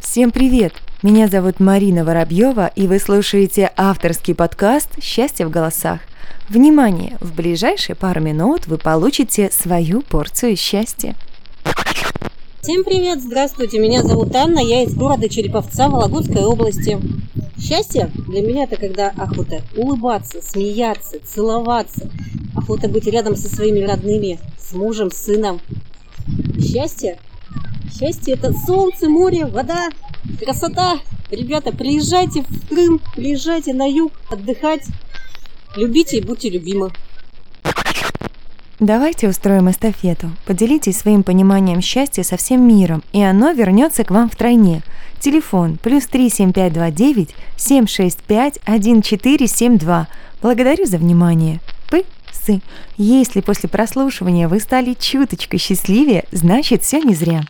Всем привет! Меня зовут Марина Воробьева, и вы слушаете авторский подкаст «Счастье в голосах». Внимание! В ближайшие пару минут вы получите свою порцию счастья. Всем привет, здравствуйте, меня зовут Анна, я из города Череповца Вологодской области. Счастье для меня это когда охота улыбаться, смеяться, целоваться, охота быть рядом со своими родными, с мужем, сыном. Счастье? Счастье это солнце, море, вода, красота. Ребята, приезжайте в Крым, приезжайте на юг отдыхать. Любите и будьте любимы. Давайте устроим эстафету. Поделитесь своим пониманием счастья со всем миром, и оно вернется к вам втройне. Телефон плюс 37529 765 1472. Благодарю за внимание. Если после прослушивания вы стали чуточку счастливее, значит все не зря.